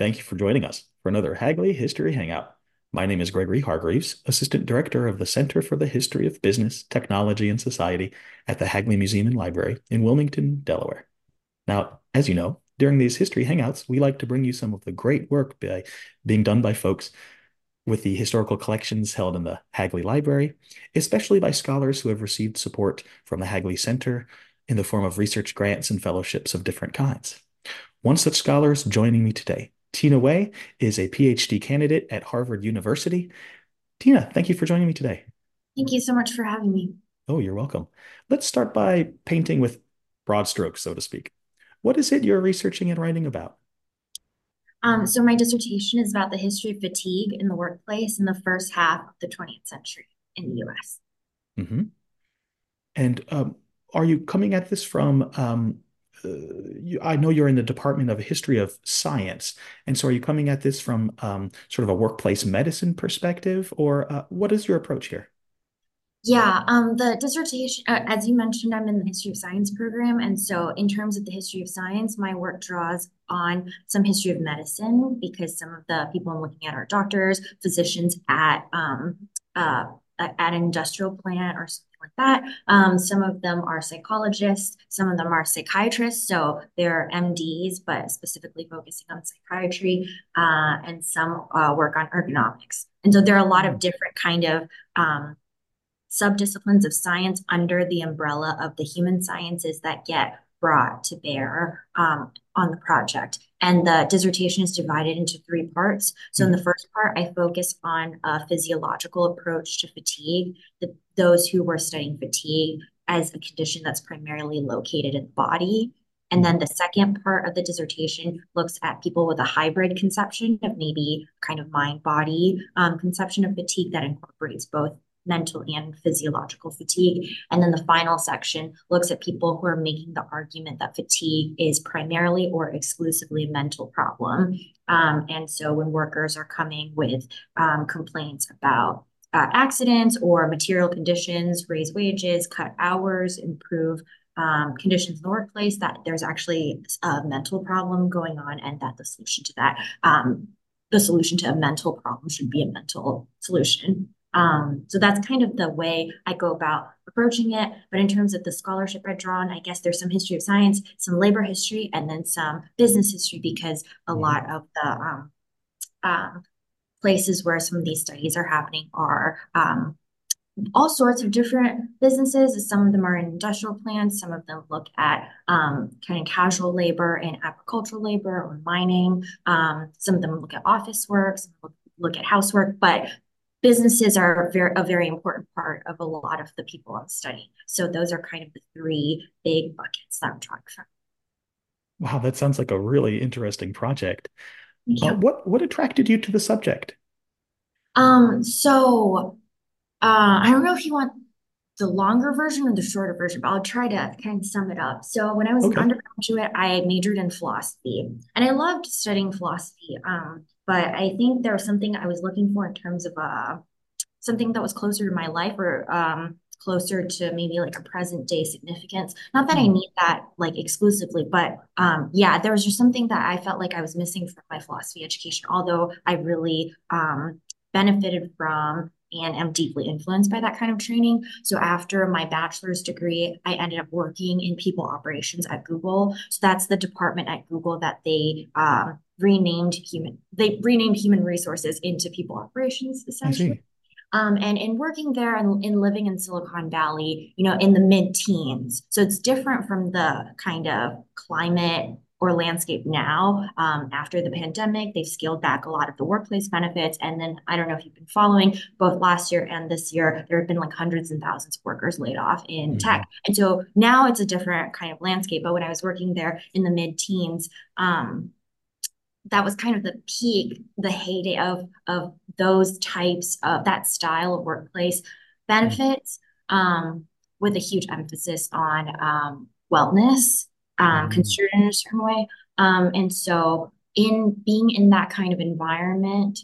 Thank you for joining us for another Hagley History Hangout. My name is Gregory Hargreaves, Assistant Director of the Center for the History of Business, Technology, and Society at the Hagley Museum and Library in Wilmington, Delaware. Now, as you know, during these history hangouts, we like to bring you some of the great work by, being done by folks with the historical collections held in the Hagley Library, especially by scholars who have received support from the Hagley Center in the form of research grants and fellowships of different kinds. One such scholar is joining me today. Tina Wei is a PhD candidate at Harvard University. Tina, thank you for joining me today. Thank you so much for having me. Oh, you're welcome. Let's start by painting with broad strokes, so to speak. What is it you're researching and writing about? Um, so my dissertation is about the history of fatigue in the workplace in the first half of the 20th century in the U.S. Mm-hmm. And um, are you coming at this from um, you, I know you're in the Department of History of Science, and so are you coming at this from um, sort of a workplace medicine perspective, or uh, what is your approach here? Yeah, um, the dissertation, uh, as you mentioned, I'm in the history of science program. And so, in terms of the history of science, my work draws on some history of medicine because some of the people I'm looking at are doctors, physicians at um, uh, at an industrial plant or like that. Um, some of them are psychologists, some of them are psychiatrists, so they're MDs, but specifically focusing on psychiatry, uh, and some uh, work on ergonomics. And so there are a lot of different kind of um, subdisciplines of science under the umbrella of the human sciences that get brought to bear um, on the project. And the dissertation is divided into three parts. So in the first part, I focus on a physiological approach to fatigue, the, those who were studying fatigue as a condition that's primarily located in the body. And then the second part of the dissertation looks at people with a hybrid conception of maybe kind of mind body um, conception of fatigue that incorporates both mental and physiological fatigue. And then the final section looks at people who are making the argument that fatigue is primarily or exclusively a mental problem. Um, and so when workers are coming with um, complaints about uh, accidents or material conditions, raise wages, cut hours, improve um, conditions in the workplace, that there's actually a mental problem going on, and that the solution to that, um, the solution to a mental problem should be a mental solution. Um, so that's kind of the way I go about approaching it. But in terms of the scholarship I've drawn, I guess there's some history of science, some labor history, and then some business history because a lot of the um, um, places where some of these studies are happening are um, all sorts of different businesses. Some of them are in industrial plants. Some of them look at um, kind of casual labor and agricultural labor or mining. Um, some of them look at office work. Some look, look at housework. But businesses are very, a very important part of a lot of the people I'm studying. So those are kind of the three big buckets that I'm drawing from. Wow, that sounds like a really interesting project. Uh, what what attracted you to the subject? Um, so uh, I don't know if you want the longer version or the shorter version, but I'll try to kind of sum it up. So when I was okay. an undergraduate, I majored in philosophy, and I loved studying philosophy. Um, but I think there was something I was looking for in terms of uh, something that was closer to my life or um, closer to maybe like a present day significance. Not that I hmm. need that like exclusively, but um, yeah, there was just something that I felt like I was missing from my philosophy education. Although I really um, benefited from and am deeply influenced by that kind of training. So after my bachelor's degree, I ended up working in people operations at Google. So that's the department at Google that they um, renamed human. They renamed human resources into people operations essentially. Um, and in working there and in living in Silicon Valley, you know, in the mid teens. So it's different from the kind of climate or landscape now um, after the pandemic. They've scaled back a lot of the workplace benefits. And then I don't know if you've been following both last year and this year, there have been like hundreds and thousands of workers laid off in mm-hmm. tech. And so now it's a different kind of landscape. But when I was working there in the mid teens, um, that was kind of the peak, the heyday of, of those types of that style of workplace benefits um, with a huge emphasis on um, wellness um, mm. construed in a certain way. Um, and so, in being in that kind of environment,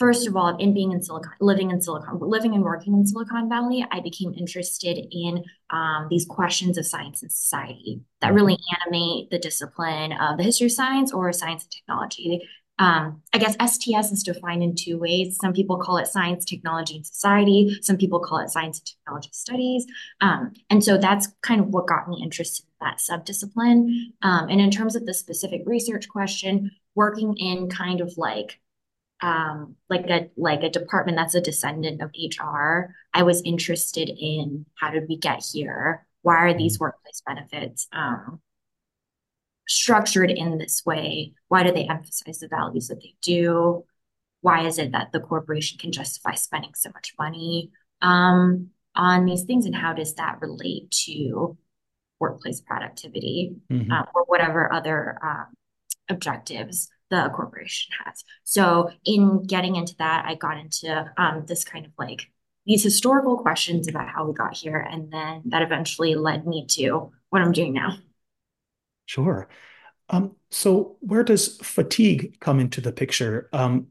first of all, in being in Silicon, living in Silicon, living and working in Silicon Valley, I became interested in um, these questions of science and society that really animate the discipline of the history of science or science and technology. um, I guess STS is defined in two ways. Some people call it science, technology, and society. Some people call it science and technology studies. Um, and so that's kind of what got me interested in that subdiscipline. Um, and in terms of the specific research question, working in kind of like um, like a like a department that's a descendant of HR, I was interested in how did we get here? Why are these mm-hmm. workplace benefits um, structured in this way? Why do they emphasize the values that they do? Why is it that the corporation can justify spending so much money um, on these things? And how does that relate to workplace productivity mm-hmm. uh, or whatever other um, objectives the corporation has? So, in getting into that, I got into um, this kind of like these historical questions about how we got here. And then that eventually led me to what I'm doing now. Sure. Um, so where does fatigue come into the picture? Um,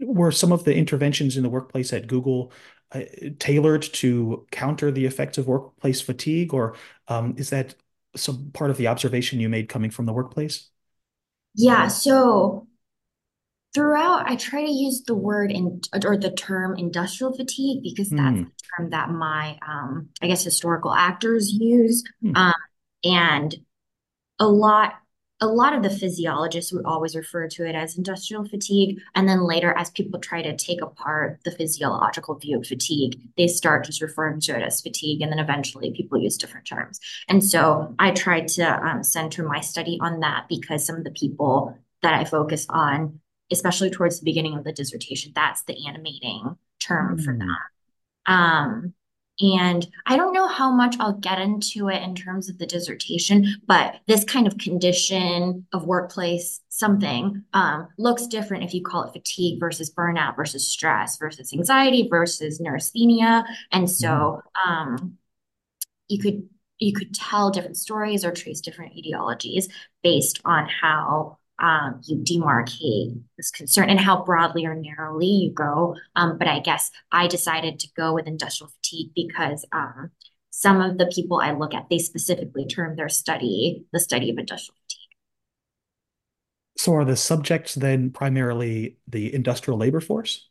were some of the interventions in the workplace at Google uh, tailored to counter the effects of workplace fatigue, or um, is that some part of the observation you made coming from the workplace? Yeah, so throughout, I try to use the word in or the term industrial fatigue because that's mm. the term that my, um, I guess, historical actors use. Mm. Um, and a lot a lot of the physiologists would always refer to it as industrial fatigue. And then later, as people try to take apart the physiological view of fatigue, they start just referring to it as fatigue. And then eventually people use different terms. And so I tried to um, center my study on that because some of the people that I focus on, especially towards the beginning of the dissertation, that's the animating term mm. for that. Um, and I don't know how much I'll get into it in terms of the dissertation, but this kind of condition of workplace something um, looks different if you call it fatigue versus burnout versus stress versus anxiety versus neurasthenia. And so mm-hmm. um, you could you could tell different stories or trace different etiologies based on how um, you demarcate this concern and how broadly or narrowly you go. Um, but I guess I decided to go with industrial fatigue because um, some of the people I look at, they specifically term their study the study of industrial fatigue. So are the subjects then primarily the industrial labor force?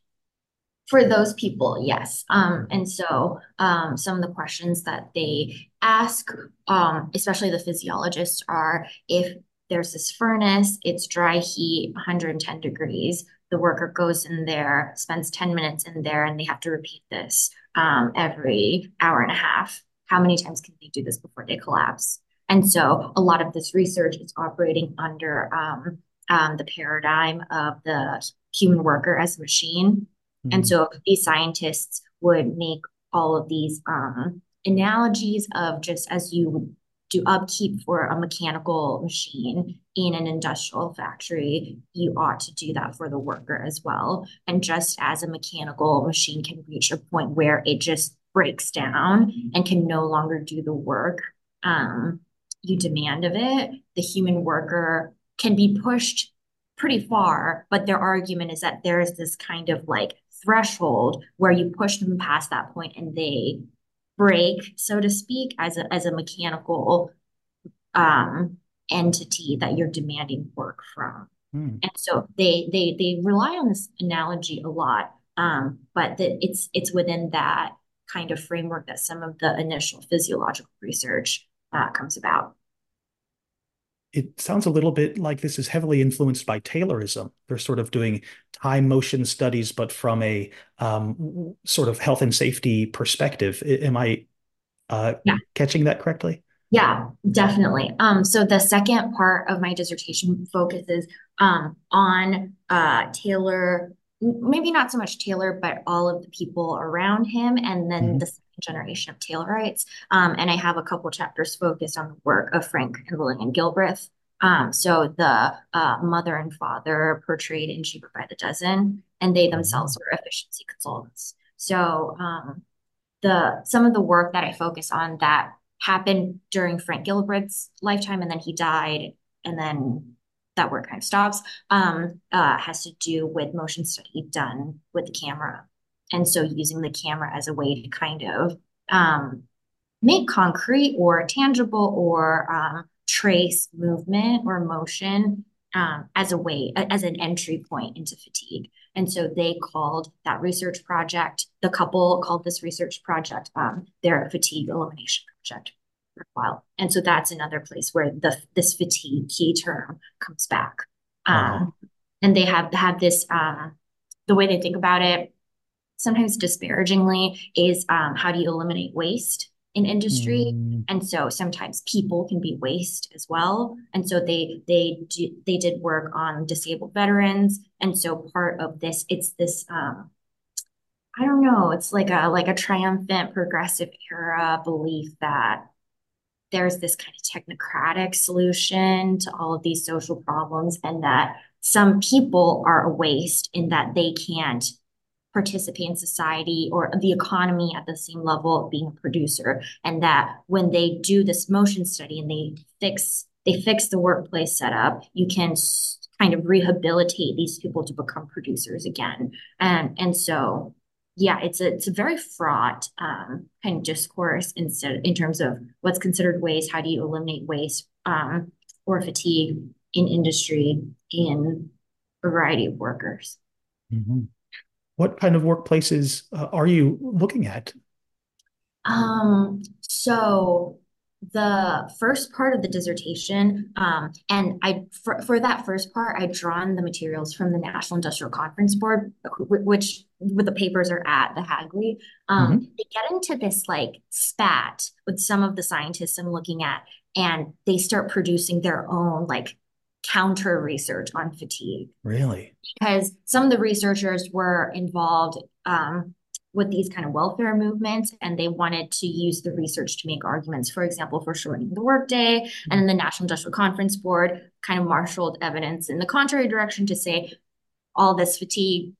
For those people, yes. Um, and so um, some of the questions that they ask, um, especially the physiologists, are if there's this furnace, it's dry heat, 110 degrees. The worker goes in there, spends 10 minutes in there, and they have to repeat this um, every hour and a half. How many times can they do this before they collapse? And so a lot of this research is operating under um, um, the paradigm of the human worker as a machine. Mm-hmm. And so these scientists would make all of these um, analogies of just as you do upkeep for a mechanical machine in an industrial factory, you ought to do that for the worker as well. And just as a mechanical machine can reach a point where it just breaks down and can no longer do the work um, you demand of it, the human worker can be pushed pretty far. But their argument is that there is this kind of like threshold where you push them past that point and they break, so to speak, as a as a mechanical um, entity that you're demanding work from. Mm. And so they they they rely on this analogy a lot, um, but that it's it's within that kind of framework that some of the initial physiological research uh, comes about. It sounds a little bit like this is heavily influenced by Taylorism. They're sort of doing time motion studies, but from a um, sort of health and safety perspective. Am I uh, yeah. catching that correctly? Yeah, definitely. Um, so the second part of my dissertation focuses um, on uh, Taylor, maybe not so much Taylor, but all of the people around him, and then mm-hmm. the generation of Taylorites. Um, and I have a couple chapters focused on the work of Frank and Lillian Gilbreth. Um, so the uh, mother and father portrayed in Cheaper by the Dozen, and they themselves were efficiency consultants. So um, the some of the work that I focus on that happened during Frank Gilbreth's lifetime, and then he died, and then that work kind of stops. Um, uh, has to do with motion study done with the camera, and so using the camera as a way to kind of um, make concrete or tangible or um, trace movement or motion um, as a way, as an entry point into fatigue. And so they called that research project, the couple called this research project um, their fatigue elimination project for a while. And so that's another place where the this fatigue key term comes back. Um, and they have have this um, the way they think about it, sometimes disparagingly, is um, how do you eliminate waste? in industry mm. and so sometimes people can be waste as well and so they they do they did work on disabled veterans and so part of this it's this um i don't know it's like a like a triumphant progressive era belief that there's this kind of technocratic solution to all of these social problems and that some people are a waste in that they can't participate in society or the economy at the same level of being a producer. And that when they do this motion study and they fix they fix the workplace setup you can kind of rehabilitate these people to become producers again. And and so yeah it's a it's a very fraught um, kind of discourse instead in terms of what's considered waste how do you eliminate waste um, or fatigue in industry in a variety of workers. Mm-hmm what kind of workplaces uh, are you looking at? Um, so the first part of the dissertation, um, and I for, for that first part, I'd drawn the materials from the National Industrial Conference Board, which with the papers are at the Hagley. Um, mm-hmm. They get into this like spat with some of the scientists I'm looking at, and they start producing their own like counter research on fatigue. Really? Because some of the researchers were involved um, with these kind of welfare movements and they wanted to use the research to make arguments, for example, for shortening the workday. Mm-hmm. And then the National Industrial Conference Board kind of marshaled evidence in the contrary direction to say all this fatigue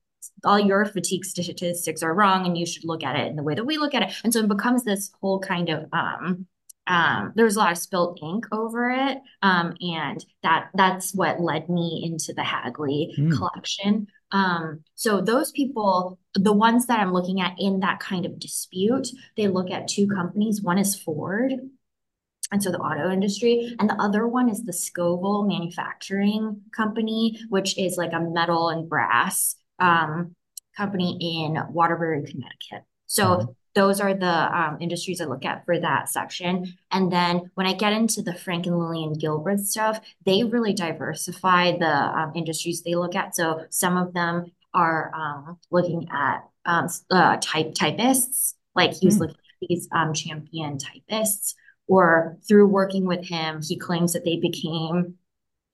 all your fatigue statistics are wrong and you should look at it in the way that we look at it and so it becomes this whole kind of um, um, there was a lot of spilled ink over it, um, and that that's what led me into the Hagley mm. collection. Um, so those people, the ones that I'm looking at in that kind of dispute, they look at two companies. One is Ford, and so the auto industry, and the other one is the Scovill Manufacturing Company, which is like a metal and brass um, company in Waterbury, Connecticut. So mm-hmm those are the um, industries I look at for that section. And then when I get into the Frank and Lillian Gilbreth stuff, they really diversify the um, industries they look at. So some of them are um, looking at um, uh, type typists, like he was mm. looking at these um, champion typists, or through working with him, he claims that they became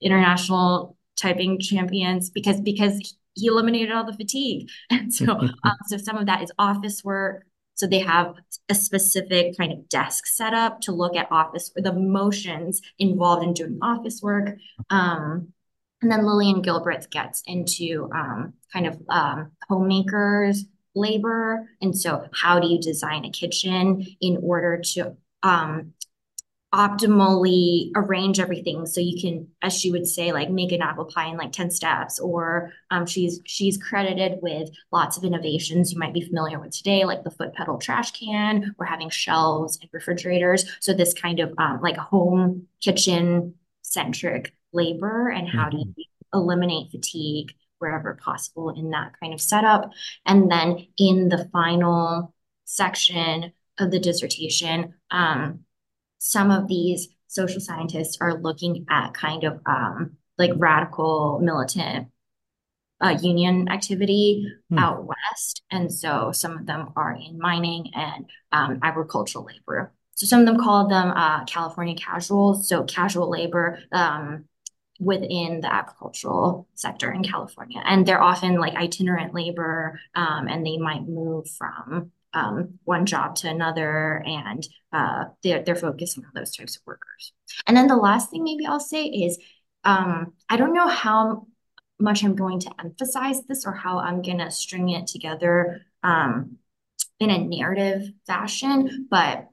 international typing champions because because he eliminated all the fatigue. And so, um, so some of that is office work. So they have a specific kind of desk set up to look at office, or the motions involved in doing office work. Um, and then Lillian Gilbreth gets into um, kind of um, homemakers labor. And so, how do you design a kitchen in order to um, optimally arrange everything. So you can as she would say like make an apple pie in like 10 steps or um, she's she's credited with lots of innovations. You might be familiar with today like the foot pedal trash can. Or having shelves and refrigerators. So this kind of um, like home kitchen centric labor and how mm-hmm. do you eliminate fatigue wherever possible in that kind of setup. And then in the final section of the dissertation um, some of these social scientists are looking at kind of um, like radical militant uh, union activity hmm. out west. And so some of them are in mining and um, agricultural labor. So some of them call them uh, California casuals, so casual labor um, within the agricultural sector in California. And they're often like itinerant labor um, and they might move from um, one job to another, and uh, they're they're focusing on those types of workers. And then the last thing maybe I'll say is um, I don't know how much I'm going to emphasize this or how I'm going to string it together um, in a narrative fashion, but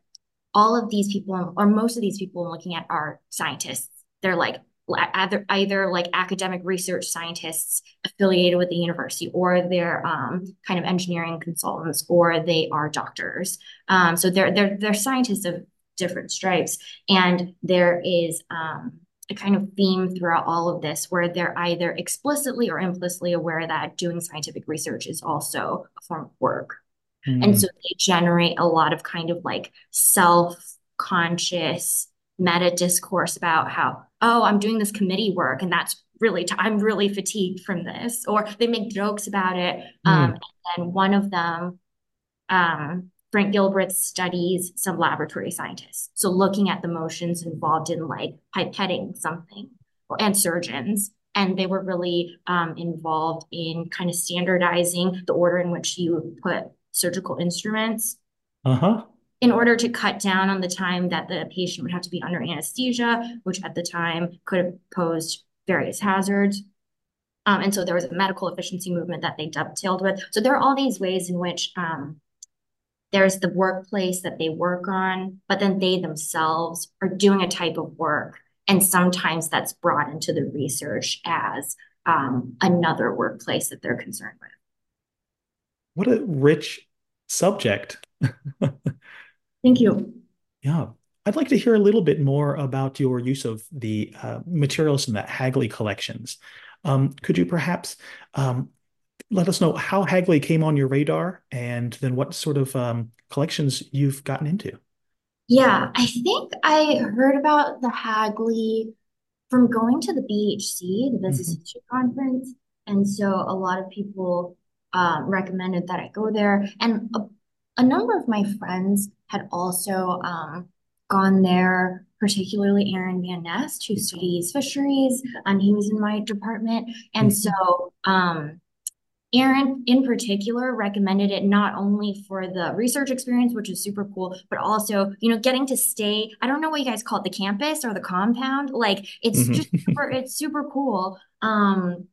all of these people, or most of these people I'm looking at, are scientists. They're like either either like academic research scientists affiliated with the university or they're um, kind of engineering consultants or they are doctors um, so they're, they're they're scientists of different stripes and there is um, a kind of theme throughout all of this where they're either explicitly or implicitly aware that doing scientific research is also a form of work. Mm. And so they generate a lot of kind of like self conscious meta discourse about how, oh, I'm doing this committee work and that's really, i I'm really fatigued from this. Or they make jokes about it. Mm. Um, and one of them, um, Frank Gilbreth studies some laboratory scientists. So looking at the motions involved in like pipetting something and surgeons. And they were really um, involved in kind of standardizing the order in which you put surgical instruments. Uh-huh. In order to cut down on the time that the patient would have to be under anesthesia, which at the time could have posed various hazards. Um, and so there was a medical efficiency movement that they dovetailed with. So there are all these ways in which um, there's the workplace that they work on, but then they themselves are doing a type of work. And sometimes that's brought into the research as um, another workplace that they're concerned with. What a rich subject. Thank you. Yeah. I'd like to hear a little bit more about your use of the uh, materials in the Hagley collections. Um, could you perhaps um, let us know how Hagley came on your radar and then what sort of um, collections you've gotten into. Yeah, I think I heard about the Hagley from going to the BHC, the Business mm-hmm. History Conference. And so a lot of people um, recommended that I go there. And a, a, number of my friends had also um, gone there, particularly Aaron Van Nest, who studies fisheries, and he was in my department. And mm-hmm. so um, Aaron, in particular, recommended it not only for the research experience, which is super cool, but also, you know, getting to stay. I don't know what you guys call it, the campus or the compound. Like, it's mm-hmm. just super, it's super cool. Um,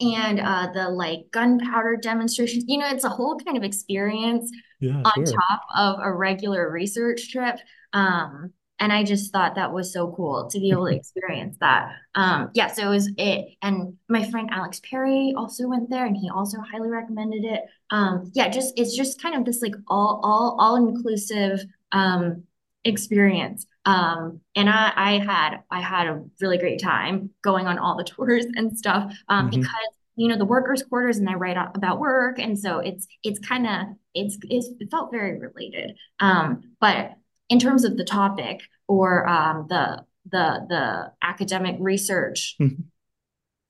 and uh, the like gunpowder demonstrations, you know, it's a whole kind of experience yeah, on sure. top of a regular research trip. Um, and I just thought that was so cool to be able to experience that. Um, yeah, so it was it, and my friend Alex Perry also went there, and he also highly recommended it. Um, yeah, just it's just kind of this like all all all inclusive um, experience. Um, and I, I had I had a really great time going on all the tours and stuff um, mm-hmm. because you know the workers quarters and I write about work and so it's it's kind of it's, it's it felt very related um but in terms of the topic or um, the the the academic research mm-hmm.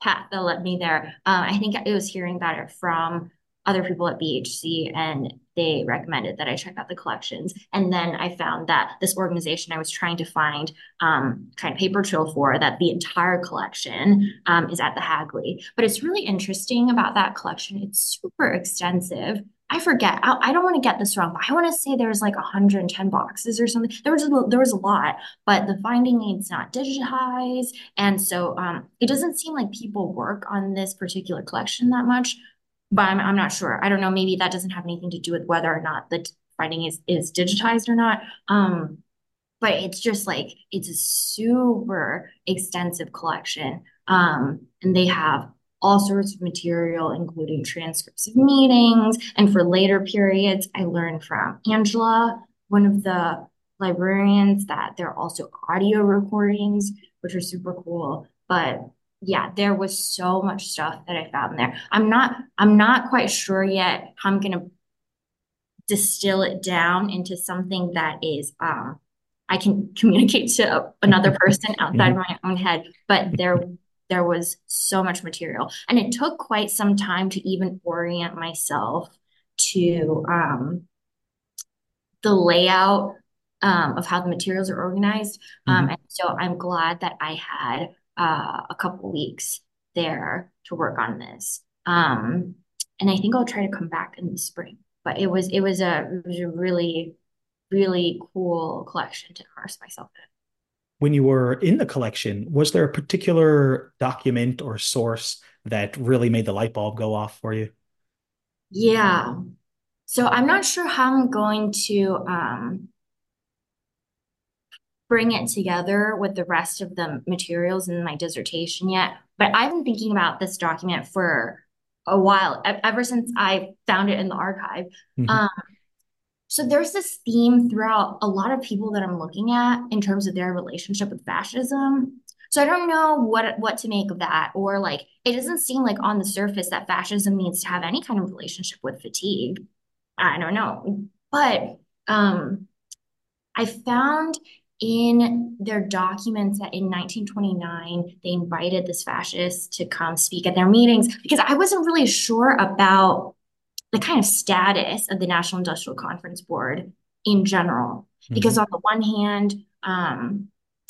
path that led me there, um, I think it was hearing about it from other people at BHC and they recommended that I check out the collections. And then I found that this organization I was trying to find um, kind of paper trail for that the entire collection um, is at the Hagley. But it's really interesting about that collection. It's super extensive. I forget. I, I don't want to get this wrong, but I want to say there's like 110 boxes or something. There was a, there was a lot, but the finding aid's not digitized, and so um, it doesn't seem like people work on this particular collection that much. But I'm I'm not sure. I don't know. Maybe that doesn't have anything to do with whether or not the finding is is digitized or not. Um, but it's just like it's a super extensive collection. Um, and they have all sorts of material, including transcripts of meetings. And for later periods, I learned from Angela, one of the librarians, that there are also audio recordings, which are super cool. But yeah, there was so much stuff that I found there. I'm not, I'm not quite sure yet how I'm gonna distill it down into something that is um I can communicate to another person outside mm-hmm. my own head. But there there was so much material. And it took quite some time to even orient myself to um, the layout um, of how the materials are organized. Um, mm-hmm. and so I'm glad that I had uh, a couple weeks there to work on this. Um, and I think I'll try to come back in the spring. But it was it was a, it was a really really cool collection to immerse myself in when you were in the collection, was there a particular document or source that really made the light bulb go off for you? Yeah. So I'm not sure how I'm going to um, bring it together with the rest of the materials in my dissertation yet, but I've been thinking about this document for a while, ever since I found it in the archive. Mm-hmm. Um, so there's this theme throughout a lot of people that I'm looking at in terms of their relationship with fascism. So I don't know what what to make of that, or like it doesn't seem like on the surface that fascism needs to have any kind of relationship with fatigue. I don't know, but um, I found in their documents that in 1929 they invited this fascist to come speak at their meetings because I wasn't really sure about the kind of status of the National Industrial Conference Board in general. Mm-hmm. Because on the one hand, um,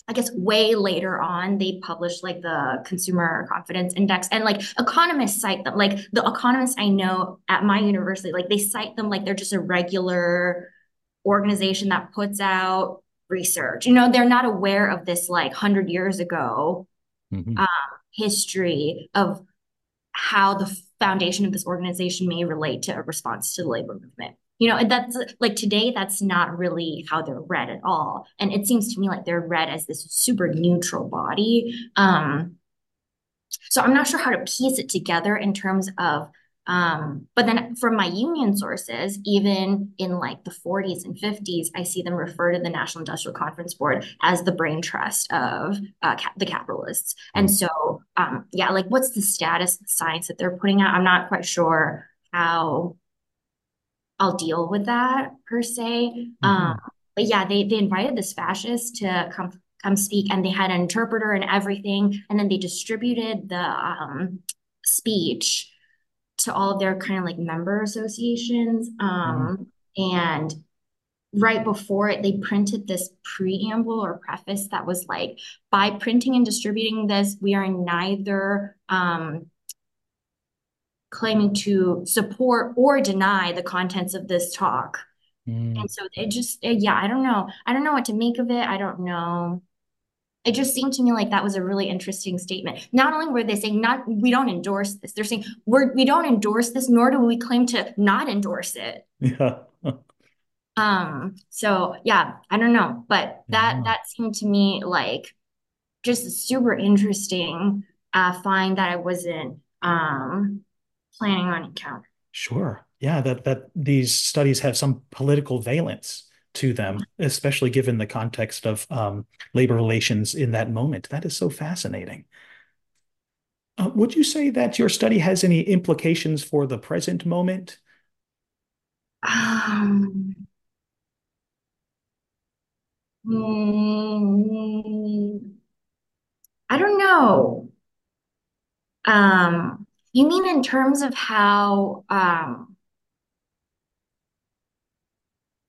I guess way later on, they published like the Consumer Confidence Index, and like economists cite them. Like the economists I know at my university, like they cite them like they're just a regular organization that puts out research. You know, they're not aware of this like hundred years ago mm-hmm. um, history of how the foundation of this organization may relate to a response to the labor movement. You know, and that's like today, that's not really how they're read at all. And it seems to me like they're read as this super neutral body. Um, so I'm not sure how to piece it together in terms of um, but then from my union sources, even in like the 40s and 50s, I see them refer to the National Industrial Conference Board as the brain trust of uh, ca- the capitalists. And so, um, yeah, like what's the status of the science that they're putting out? I'm not quite sure how I'll deal with that per se. Mm-hmm. Um, but yeah, they they invited this fascist to come come speak, and they had an interpreter and everything, and then they distributed the um, speech to all of their kind of like member associations. Um, mm-hmm. And right before it, they printed this preamble or preface that was like, by printing and distributing this, we are neither um, claiming to support or deny the contents of this talk. Mm. And so it just, yeah, I don't know. I don't know what to make of it. I don't know it just seemed to me like that was a really interesting statement. Not only were they saying not we don't endorse this, they're saying we're we don't endorse this, nor do we claim to not endorse it. Yeah. um, so yeah, I don't know. But that yeah. that seemed to me like just super interesting uh find that I wasn't um planning on encountering. Sure. Yeah, that that these studies have some political valence to them, especially given the context of um, labor relations in that moment. That is so fascinating. Uh, would you say that your study has any implications for the present moment? Um, I don't know. Um, you mean in terms of how um,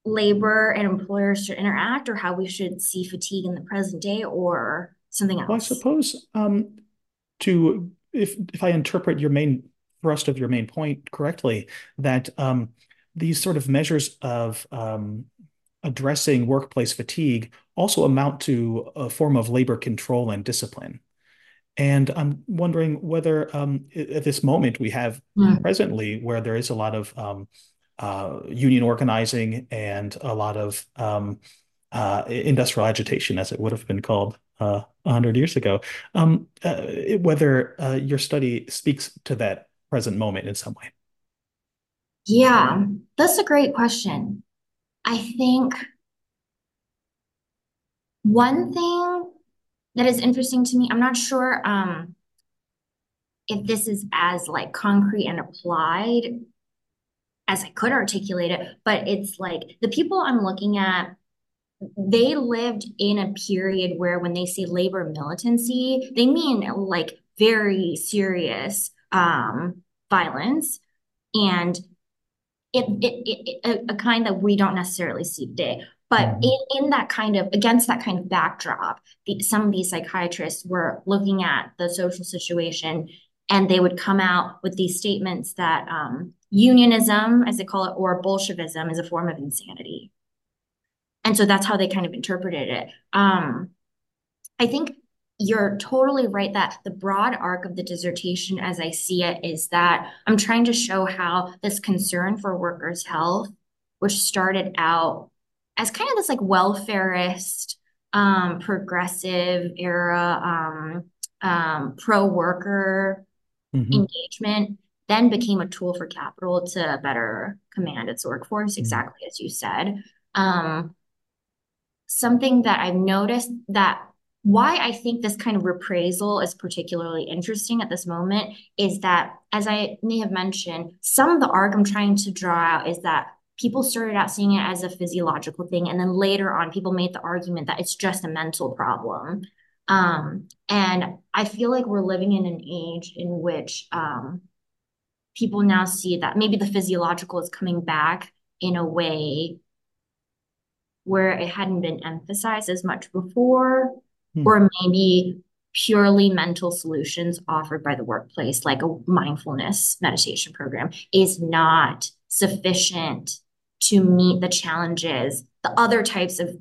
labor and employers should interact or how we should see fatigue in the present day or something else? Well, I suppose um, to if if I interpret your main thrust of your main point correctly, that um, these sort of measures of um, addressing workplace fatigue also amount to a form of labor control and discipline. And I'm wondering whether um, at this moment we have mm. presently, where there is a lot of um, uh, union organizing and a lot of um, uh, industrial agitation, as it would have been called uh, 100 years ago. Um, uh, whether uh, your study speaks to that present moment in some way. Yeah, that's a great question. I think one thing that is interesting to me, I'm not sure um, if this is as like concrete and applied as I could articulate it, but it's like the people I'm looking at, they lived in a period where when they say labor militancy, they mean like very serious um, violence and it, it, it, a, kind that we don't necessarily see today. But mm-hmm. in, in that kind of, against that kind of backdrop, the, some of these psychiatrists were looking at the social situation and they would come out with these statements that um, unionism, as they call it, or Bolshevism is a form of insanity. And so that's how they kind of interpreted it. Um, I think you're totally right that the broad arc of the dissertation, as I see it, is that I'm trying to show how this concern for workers' health, which started out as kind of this like welfareist, um, progressive era, um, um, pro worker mm-hmm. engagement, then became a tool for capital to better command its workforce, mm-hmm. exactly as you said. Um, something that I've noticed that why I think this kind of reprisal is particularly interesting at this moment is that, as I may have mentioned, some of the arc I'm trying to draw out is that people started out seeing it as a physiological thing, and then later on, people made the argument that it's just a mental problem. Um, and I feel like we're living in an age in which um, people now see that maybe the physiological is coming back in a way where it hadn't been emphasized as much before, hmm. or maybe purely mental solutions offered by the workplace, like a mindfulness meditation program, is not sufficient to meet the challenges, the other types of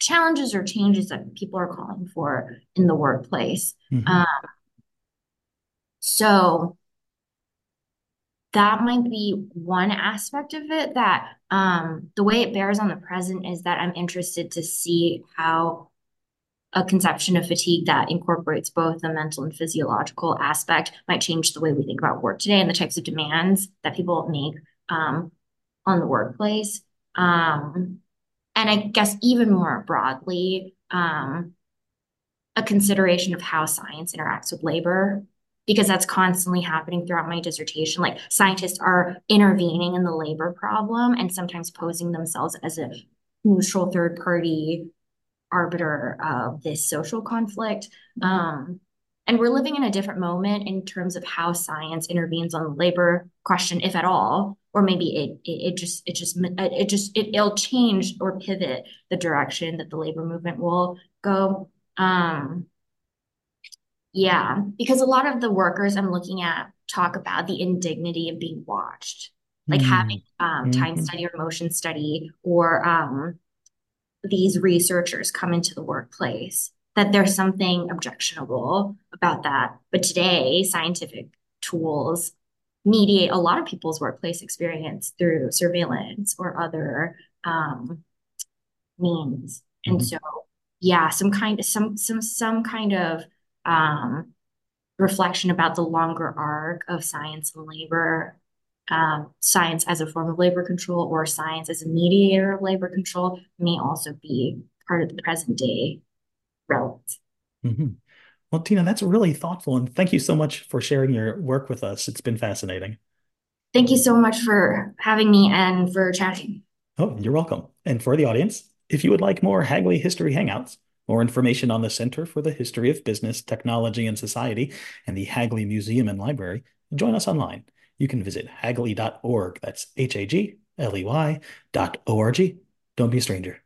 challenges or changes that people are calling for in the workplace. Mm-hmm. Um, so that might be one aspect of it that um, the way it bears on the present is that I'm interested to see how a conception of fatigue that incorporates both the mental and physiological aspect might change the way we think about work today and the types of demands that people make um, on the workplace. Um, and I guess even more broadly, um, a consideration of how science interacts with labor because that's constantly happening throughout my dissertation. Like scientists are intervening in the labor problem and sometimes posing themselves as a neutral third party arbiter of this social conflict. Um, and we're living in a different moment in terms of how science intervenes on the labor question, if at all, or maybe it it, it just it just it just it, it'll change or pivot the direction that the labor movement will go. Um, yeah, because a lot of the workers I'm looking at talk about the indignity of being watched, like mm. having um, time mm-hmm. study or motion study, or um, these researchers come into the workplace, that there's something objectionable about that. But today, scientific tools mediate a lot of people's workplace experience through surveillance or other um, means. Mm-hmm. And so, yeah, some kind of some some some kind of um, reflection about the longer arc of science and labor, um, science as a form of labor control or science as a mediator of labor control may also be part of the present day relevance. Mm-hmm. Well, Tina, that's really thoughtful. And thank you so much for sharing your work with us. It's been fascinating. Thank you so much for having me and for chatting. Oh, you're welcome. And for the audience, if you would like more Hagley History Hangouts, more information on the Center for the History of Business, Technology, and Society and the Hagley Museum and Library, join us online. You can visit hagley.org. That's H A G L E Y dot O R G. Don't be a stranger.